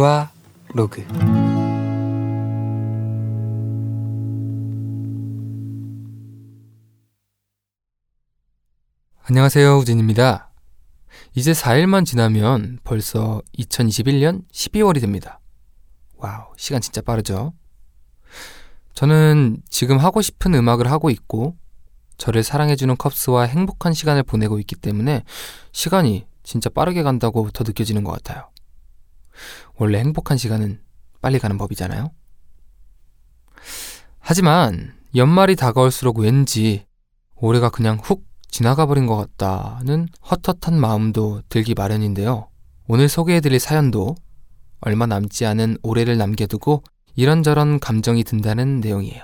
우아 로그 안녕하세요. 우진입니다. 이제 4일만 지나면 벌써 2021년 12월이 됩니다. 와우, 시간 진짜 빠르죠? 저는 지금 하고 싶은 음악을 하고 있고, 저를 사랑해주는 컵스와 행복한 시간을 보내고 있기 때문에 시간이 진짜 빠르게 간다고 더 느껴지는 것 같아요. 원래 행복한 시간은 빨리 가는 법이잖아요. 하지만 연말이 다가올수록 왠지 올해가 그냥 훅 지나가 버린 것 같다는 헛헛한 마음도 들기 마련인데요. 오늘 소개해드릴 사연도 얼마 남지 않은 올해를 남겨두고 이런저런 감정이 든다는 내용이에요.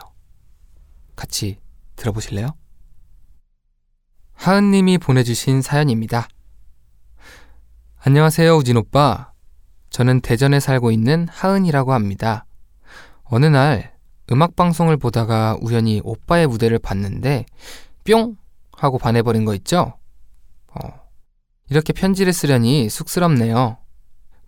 같이 들어보실래요? 하은님이 보내주신 사연입니다. 안녕하세요, 우진 오빠. 저는 대전에 살고 있는 하은이라고 합니다. 어느 날 음악방송을 보다가 우연히 오빠의 무대를 봤는데 뿅! 하고 반해버린 거 있죠? 어, 이렇게 편지를 쓰려니 쑥스럽네요.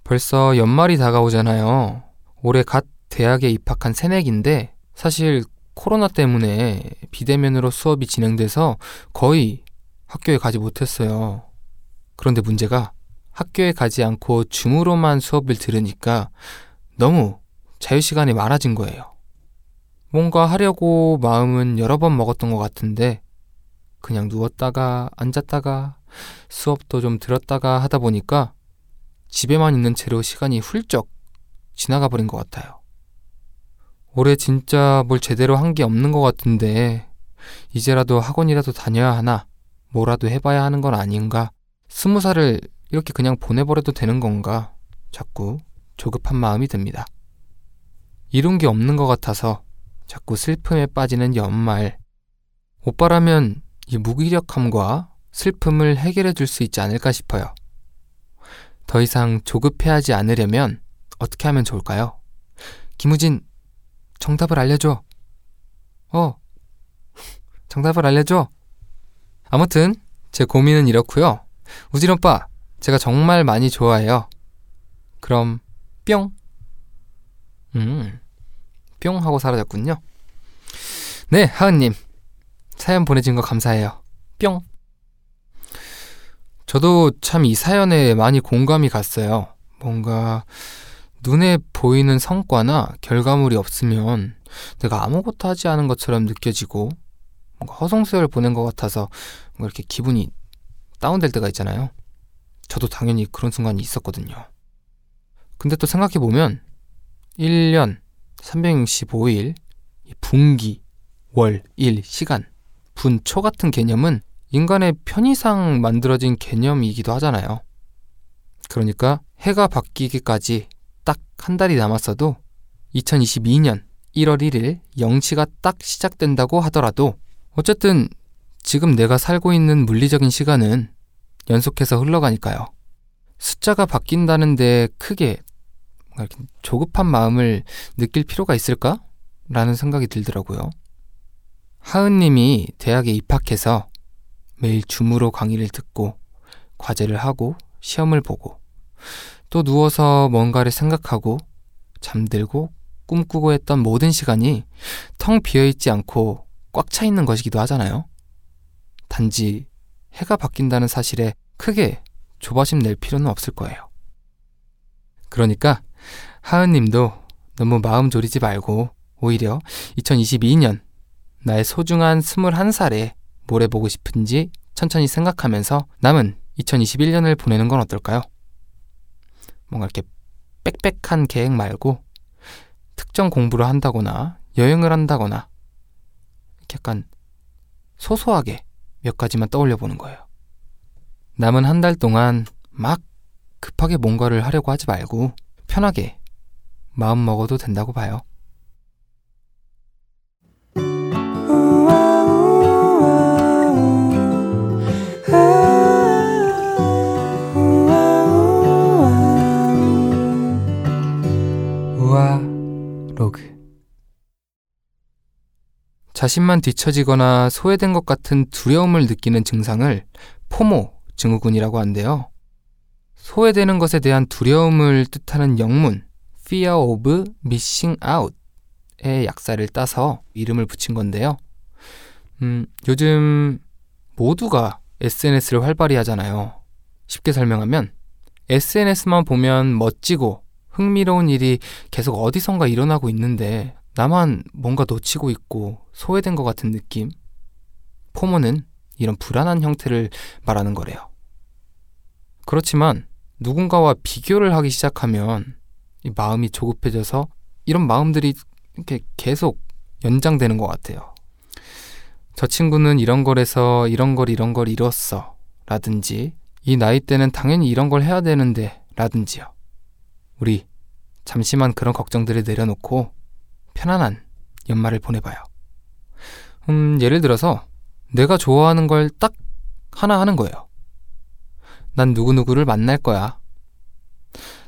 벌써 연말이 다가오잖아요. 올해 갓 대학에 입학한 새내기인데 사실 코로나 때문에 비대면으로 수업이 진행돼서 거의 학교에 가지 못했어요. 그런데 문제가 학교에 가지 않고 줌으로만 수업을 들으니까 너무 자유시간이 많아진 거예요. 뭔가 하려고 마음은 여러 번 먹었던 것 같은데 그냥 누웠다가 앉았다가 수업도 좀 들었다가 하다 보니까 집에만 있는 채로 시간이 훌쩍 지나가 버린 것 같아요. 올해 진짜 뭘 제대로 한 게 없는 것 같은데 이제라도 학원이라도 다녀야 하나 뭐라도 해봐야 하는 건 아닌가 스무 살을 이렇게 그냥 보내버려도 되는 건가 자꾸 조급한 마음이 듭니다. 이룬 게 없는 것 같아서 자꾸 슬픔에 빠지는 연말. 오빠라면 이 무기력함과 슬픔을 해결해 줄 수 있지 않을까 싶어요. 더 이상 조급해하지 않으려면 어떻게 하면 좋을까요? 김우진, 정답을 알려줘. 어, 정답을 알려줘. 아무튼 제 고민은 이렇고요. 우진 오빠, 제가 정말 많이 좋아해요. 그럼 뿅. 음, 뿅 하고 사라졌군요. 네, 하은 님. 사연 보내준 거 감사해요. 뿅. 저도 참 이 사연에 많이 공감이 갔어요. 뭔가 눈에 보이는 성과나 결과물이 없으면 내가 아무것도 하지 않은 것처럼 느껴지고 뭔가 허송세월 보낸 것 같아서 뭔가 이렇게 기분이 다운될 때가 있잖아요. 저도 당연히 그런 순간이 있었거든요. 근데 또 생각해보면 1년 365일 분기, 월, 일, 시간, 분, 초 같은 개념은 인간의 편의상 만들어진 개념이기도 하잖아요. 그러니까 해가 바뀌기까지 딱 한 달이 남았어도 2022년 1월 1일 0시가 딱 시작된다고 하더라도 어쨌든 지금 내가 살고 있는 물리적인 시간은 연속해서 흘러가니까요. 숫자가 바뀐다는데 크게 조급한 마음을 느낄 필요가 있을까? 라는 생각이 들더라고요. 하은님이 대학에 입학해서 매일 줌으로 강의를 듣고 과제를 하고 시험을 보고 또 누워서 뭔가를 생각하고 잠들고 꿈꾸고 했던 모든 시간이 텅 비어있지 않고 꽉 차 있는 것이기도 하잖아요. 단지 해가 바뀐다는 사실에 크게 조바심 낼 필요는 없을 거예요. 그러니까 하은님도 너무 마음 졸이지 말고 오히려 2022년 나의 소중한 21살에 뭘 해보고 싶은지 천천히 생각하면서 남은 2021년을 보내는 건 어떨까요? 뭔가 이렇게 빽빽한 계획 말고 특정 공부를 한다거나 여행을 한다거나 약간 소소하게 몇 가지만 떠올려 보는 거예요. 남은 한 달 동안 막 급하게 뭔가를 하려고 하지 말고 편하게 마음 먹어도 된다고 봐요. 자신만 뒤처지거나 소외된 것 같은 두려움을 느끼는 증상을 포모 증후군이라고 한대요. 소외되는 것에 대한 두려움을 뜻하는 영문, fear of missing out의 약사를 따서 이름을 붙인 건데요. 음, 요즘 모두가 SNS를 활발히 하잖아요. 쉽게 설명하면 SNS만 보면 멋지고 흥미로운 일이 계속 어디선가 일어나고 있는데 나만 뭔가 놓치고 있고 소외된 것 같은 느낌? 포모는 이런 불안한 형태를 말하는 거래요. 그렇지만 누군가와 비교를 하기 시작하면 이 마음이 조급해져서 이런 마음들이 이렇게 계속 연장되는 것 같아요. 저 친구는 이런 걸해서 이런 걸 이런 걸 이뤘어. 라든지 이 나이 때는 당연히 이런 걸 해야 되는데 라든지요. 우리 잠시만 그런 걱정들을 내려놓고 편안한 연말을 보내봐요. 음, 예를 들어서 내가 좋아하는 걸 딱 하나 하는 거예요. 난 누구누구를 만날 거야.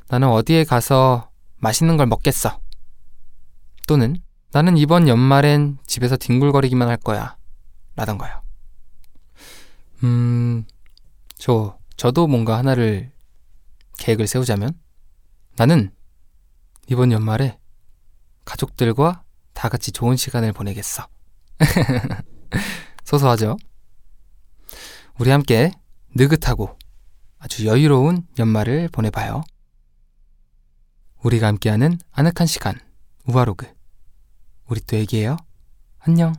나는 어디에 가서 맛있는 걸 먹겠어. 또는 나는 이번 연말엔 집에서 뒹굴거리기만 할 거야. 라던가요. 음, 저, 저도 뭔가 하나를 계획을 세우자면 나는 이번 연말에 가족들과 다 같이 좋은 시간을 보내겠어. 소소하죠? 우리 함께 느긋하고 아주 여유로운 연말을 보내봐요. 우리가 함께하는 아늑한 시간, 우아로그. 우리 또 얘기해요. 안녕.